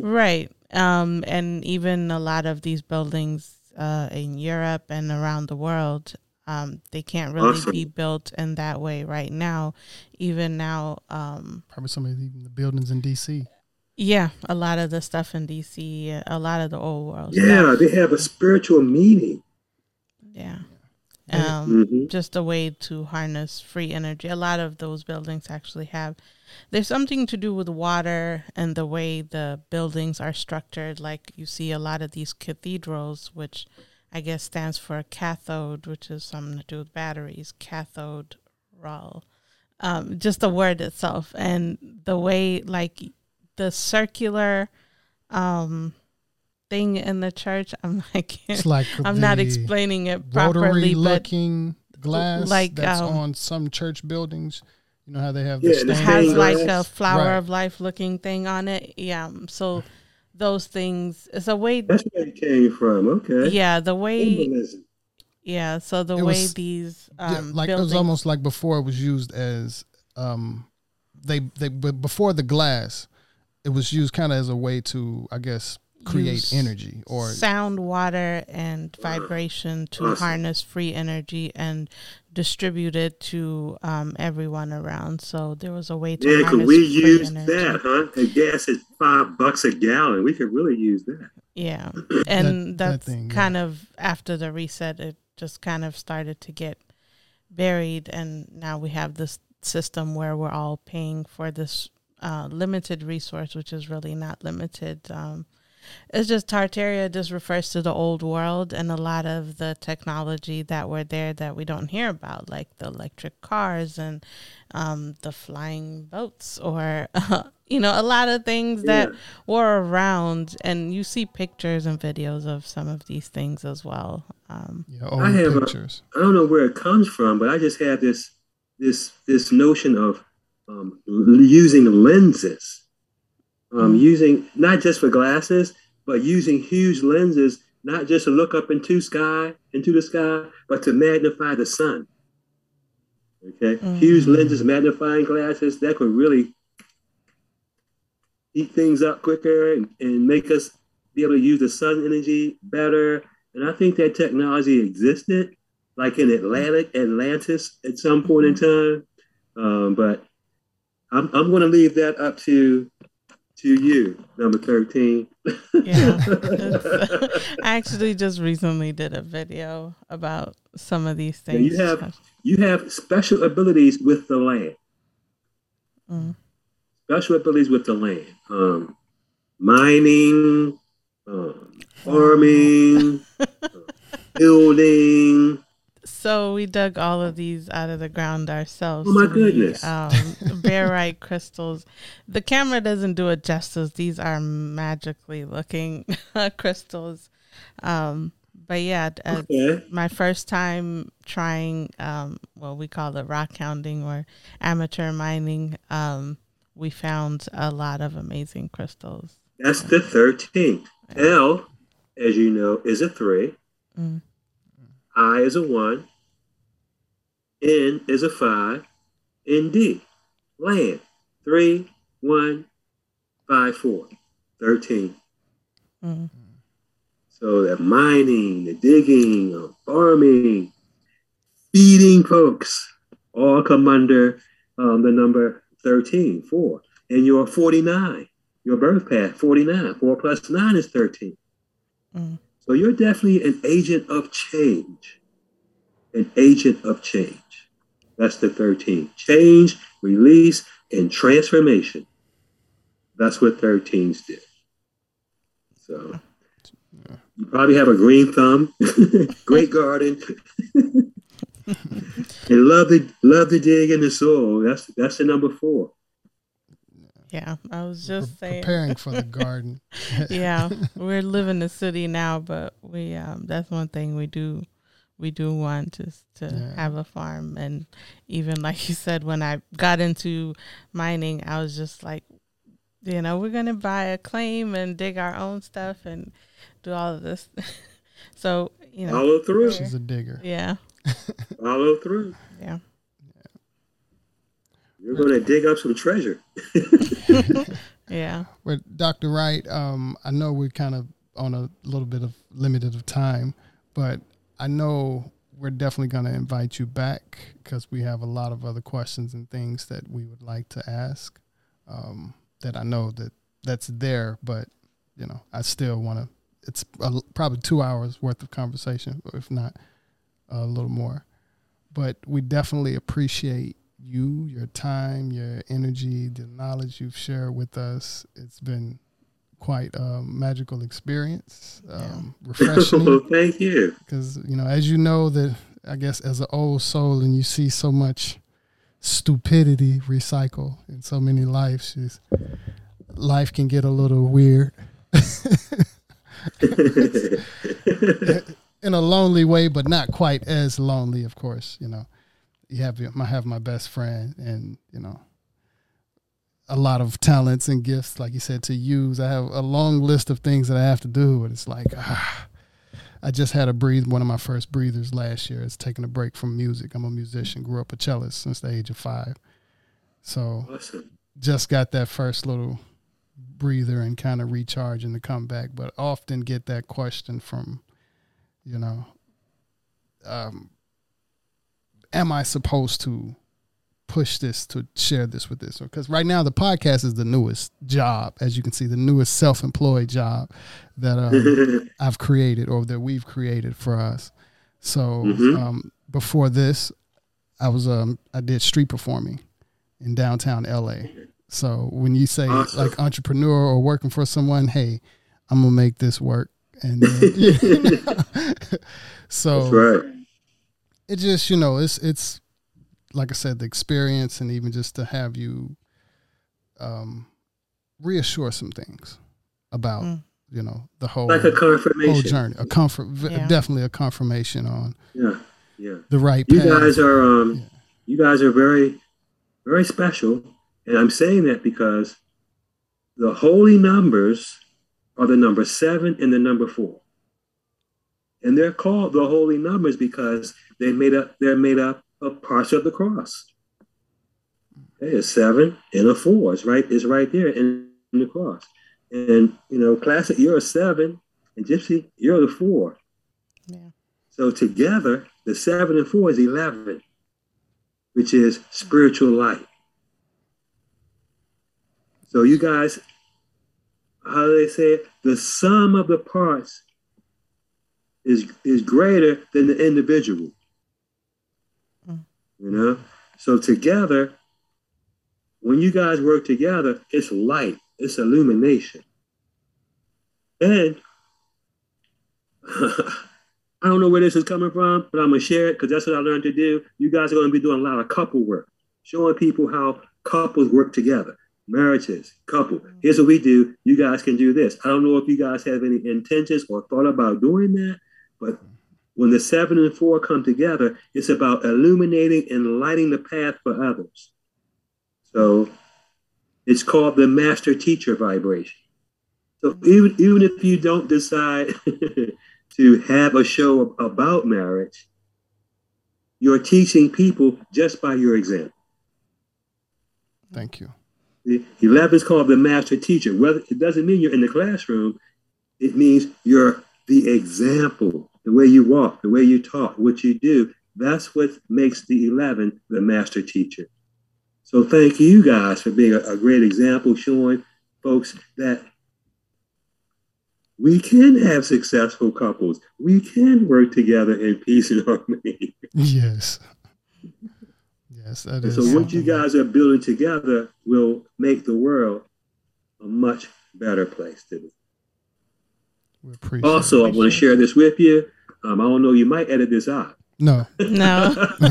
S3: from.
S2: Right. Um, and even a lot of these buildings uh, in Europe and around the world, um, they can't really
S3: Awesome.
S2: be built in that way right now. Even now, um,
S1: Probably some of the buildings in D.C.
S2: yeah, a lot of the stuff in DC, a lot of the old world
S3: Yeah,
S2: stuff.
S3: they have a spiritual meaning.
S2: Yeah.
S1: They-
S2: Um,
S3: hmm
S2: just a way to harness free energy. A lot of those buildings actually have. There's something to do with water and the way the buildings are structured. Like you see a lot of these cathedrals, which I guess stands for cathode, which is something to do with batteries. Cathode roll. Um, just the word itself and the way, like the circular um, thing in the church. I'm <laughs> like,
S1: It's like
S2: I'm not explaining it
S1: rotary
S2: properly, but
S1: looking glass
S2: like,
S1: that's
S2: um,
S1: on some church buildings. You know how they have
S3: Yeah,
S1: the
S3: the
S2: it has like a flower
S1: Right.
S2: of life looking thing on it. Yeah. So those things it's a way
S3: That's where it came from. Okay.
S2: yeah, the way
S3: Symbolism.
S2: yeah, so the
S1: It
S2: way
S1: was-
S2: these
S1: Yeah,
S2: um
S1: like it was almost like before it was used as um they they but before the glass it was used kind of as a way to I guess create energy or
S2: sound, water and vibration to harness free energy and distribute it to um everyone around. So there was a way to
S3: Yeah,
S2: harness
S3: could we
S2: free
S3: use
S2: energy.
S3: that, huh? The gas is five bucks a gallon. We could really use that.
S2: Yeah. <clears throat> And
S1: That- that
S2: that's
S1: thing, yeah.
S2: kind of after the reset, it just kind of started to get buried. And now we have this system where we're all paying for this uh, limited resource, which is really not limited. Um, it's just Tartaria just refers to the old world and a lot of the technology that were there that we don't hear about, like the electric cars and um, the flying boats, or <laughs> you know, a lot of things that
S3: Yeah.
S2: were around. And you see pictures and videos of some of these things as well. Um,
S1: yeah,
S3: I have
S1: pictures.
S3: I don't know where it comes from, but I just have this this this notion of um, using lenses, um,
S2: Mhm.
S3: using not just for glasses, but using huge lenses, not just to look up into sky into the sky, but to magnify the sun. Okay,
S2: Mhm.
S3: huge lenses, magnifying glasses that could really heat things up quicker and, and make us be able to use the sun energy better. And I think that technology existed, like in Atlantic Atlantis at some point in time. Um, but I'm I'm going to leave that up to to you, number thirteen.
S2: Yeah. <laughs> I actually just recently did a video about some of these things.
S3: you have- you have special abilities with the land.
S2: Mm.
S3: Special abilities with the land. Um, mining, um, farming, <laughs> uh, building.
S2: So we dug all of these out of the ground ourselves.
S3: Oh my
S2: We,
S3: goodness.
S2: Um, barite <laughs> crystals. The camera doesn't do it justice. These are magically looking <laughs> crystals. Um, but yeah, uh,
S3: Okay.
S2: my first time trying um, what we call it rock hounding or amateur mining. Um, we found a lot of amazing crystals.
S3: That's the 13th. L, as you know, is a 3.
S2: Mm.
S3: I is a 1. N is a 5. and D, land. 3, 1, 5, 4. 13.
S2: Mm.
S3: So that mining, the digging, uh, farming, feeding folks all come under um, the number 13, 4. And you're 49, your birth path, 49. 4 plus 9 is 13.
S2: Mm.
S3: So you're definitely an agent of change. An agent of change. That's the 13. Change, release, and transformation. That's what 13s do. So you probably have a green thumb, <laughs> great garden, <laughs> and love to love to dig in the soil. That's that's the number four.
S2: Yeah, I was
S1: Pre-
S2: just saying.
S1: preparing for the <laughs> garden.
S2: yeah, <laughs> we're living the city now, but we um that's one thing we do we do want is to
S1: Yeah.
S2: have a farm and even like you said when I got into mining, I was just like you know, we're going to buy a claim and dig our own stuff and do all of this. <laughs> so, you know,
S3: Follow through.
S1: She's a digger.
S2: yeah.
S3: Follow through.
S2: Yeah.
S3: You're going to dig up some treasure. <laughs>
S2: Yeah.
S1: Well, Dr. Wright, um, I know we're kind of on a little bit of limited of time, but I know we're definitely going to invite you back because we have a lot of other questions and things that we would like to ask. Um, that I know that that's there, but you know, I still want to. It's a, probably two hours worth of conversation, if not a little more. But we definitely appreciate you, your time, your energy, the knowledge you've shared with us. It's been quite a magical experience, um, <laughs> refreshing.
S3: well, thank you.
S1: Because you know, as you know, that I guess as an old soul, and you see so much stupidity recycle in so many lives, is life can get a little weird <laughs> <laughs> in a lonely way, but not quite as lonely. Of course, you know, you have I have my best friend, and you know, a lot of talents and gifts, like you said, to use. I have a long list of things that I have to do, but it's like. Ah, I just had to breathe one of my first breathers last year. It's taking a break from music. I'm a musician, grew up a cellist since the age of five. So
S3: awesome.
S1: just got that first little breather and kind of recharging to come back. But often get that question from, you know, um, am I supposed to push this to share this with this? Because right now the podcast is the newest job, as you can see, the newest self-employed job that um, <laughs> I've created or that we've created for us. So
S3: Mhm.
S1: um, before this, I was um, I did street performing in downtown LA. So when you say
S3: Awesome.
S1: like entrepreneur or working for someone, hey, I'm gonna make this work, and then, <laughs> <laughs> so
S3: That's right.
S1: It just you know it's it's like I said the experience and even just to have you um, reassure some things about
S2: Mm.
S1: you know the whole
S3: Like a confirmation
S1: whole
S3: confirmation.
S1: journey a comfort
S2: Yeah.
S1: definitely a confirmation on
S3: Yeah, yeah.
S1: the right
S3: You
S1: path.
S3: guys are um,
S1: Yeah.
S3: you guys are very, very special, and I'm saying that because the holy numbers are the number seven and the number four, and they're called the holy numbers because they made up. They're made up of parts of the cross. Okay, a seven and a four is right is right there in, in the cross, and you know, Klaccik, you're a seven, and Gypsy, you're the four.
S2: Yeah.
S3: So together, the seven and four is 11, which is spiritual light. So you guys, how do they say it? The sum of the parts is, is greater than the individual.
S2: Mm.
S3: You know? So together, when you guys work together, it's light, it's illumination. And <laughs> I don't know where this is coming from, but I'm gonna share it because that's what I learned to do. You guys are gonna be doing a lot of couple work, showing people how couples work together, marriages, couple. Here's what we do. You guys can do this. I don't know if you guys have any intentions or thought about doing that, but when the seven and four come together, it's about illuminating and lighting the path for others. So it's called the master teacher vibration. So even, even if you don't decide <laughs> to have a show about marriage, you're teaching people just by your example.
S1: Thank you.
S3: The 11 is called the master teacher. Whether it doesn't mean you're in the classroom, it means you're the example, the way you walk, the way you talk, what you do. That's what makes the 11 the master teacher. So thank you guys for being a, a great example, showing folks that we can have successful couples. We can work together in peace and <laughs> harmony.
S1: Yes. Yes, that is.
S3: So what you guys are building together will make the world a much better place to be.
S1: We appreciate
S3: Also, I want to share this with you. Um, I don't know, you might edit this out.
S1: No.
S2: No. <laughs> <laughs>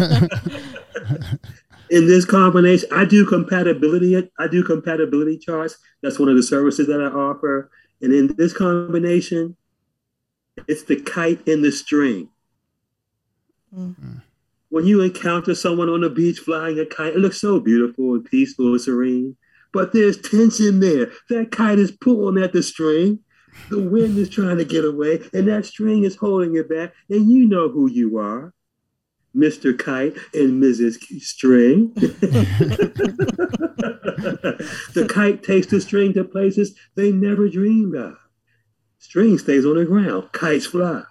S3: in this combination, I do compatibility. I do compatibility charts. That's one of the services that I offer. And in this combination, it's the kite and the string. Mm. When you encounter someone on the beach flying a kite, it looks so beautiful and peaceful and serene. But there's tension there. That kite is pulling at the string. The wind is trying to get away, and that string is holding it back. And you know who you are. Mr. Kite and Mrs. String. <laughs> the kite takes the string to places they never dreamed of. String stays on the ground, kites fly.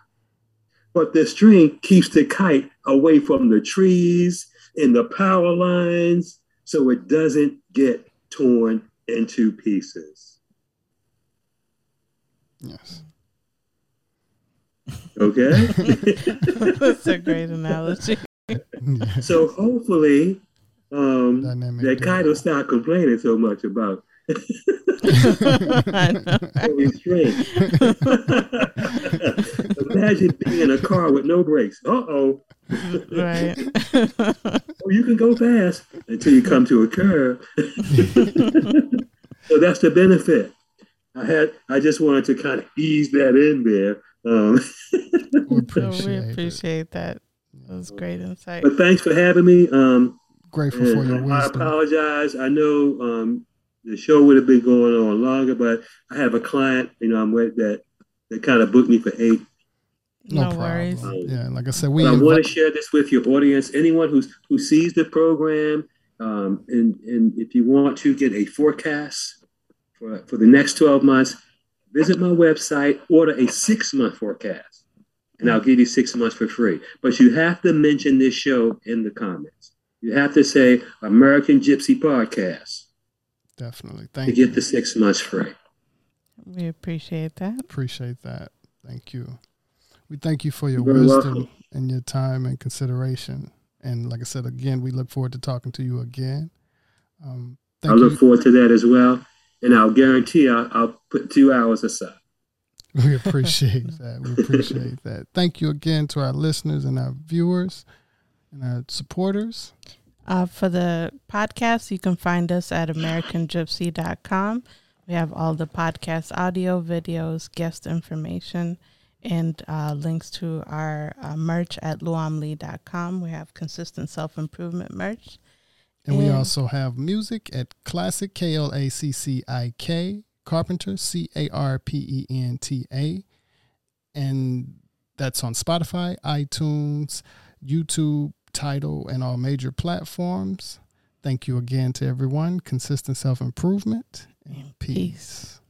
S3: But the string keeps the kite away from the trees and the power lines so it doesn't get torn into pieces.
S1: Yes.
S3: Okay. <laughs>
S2: That's a great analogy.
S3: so hopefully, um, that kite will stop complaining so much about <laughs> restraint. <laughs> Imagine being in a car with no brakes. Uh oh.
S2: right.
S3: oh, you can go fast until you come to a curve. so that's the benefit. I had. I just wanted to kind of ease that in there um, <laughs>
S1: we appreciate,
S2: we appreciate that. That was great insight.
S3: But thanks for having me. Um,
S1: Grateful for your wisdom.
S3: I apologize. I know um, the show would have been going on longer, but I have a client, you know, I'm with that that kind of booked me for eight.
S2: No, no worries.
S1: Um, yeah, like I said, we.
S3: I want to share this with your audience. Anyone who's who sees the program, um, and and if you want to get a forecast for for the next twelve months, visit my website, order a six month forecast, and I'll give you six months for free. But you have to mention this show in the comments. You have to say American Gypsy Podcast.
S1: Definitely. Thank you.
S3: to
S1: you.
S3: get the six months free.
S2: We appreciate that.
S1: Appreciate that. Thank you. We thank you for your You're wisdom welcome. and your time and consideration. And like I said, again, we look forward to talking to you again.
S3: Um, I look you. forward to that as well and I'll guarantee I'll, I'll put two hours aside.
S1: We appreciate <laughs> that. We appreciate that. Thank you again to our listeners and our viewers and our supporters.
S2: Uh, for the podcast, you can find us at AmericanGypsy.com. We have all the podcast audio, videos, guest information, and uh, links to our uh, merch at luamlee.com. We have consistent self improvement merch.
S1: And we also have music at Klaccik, K L A C C I K, Carpenta, C A R P E N T A. And that's on Spotify, iTunes, YouTube, Tidal, and all major platforms. Thank you again to everyone. Consistent self improvement and peace. peace.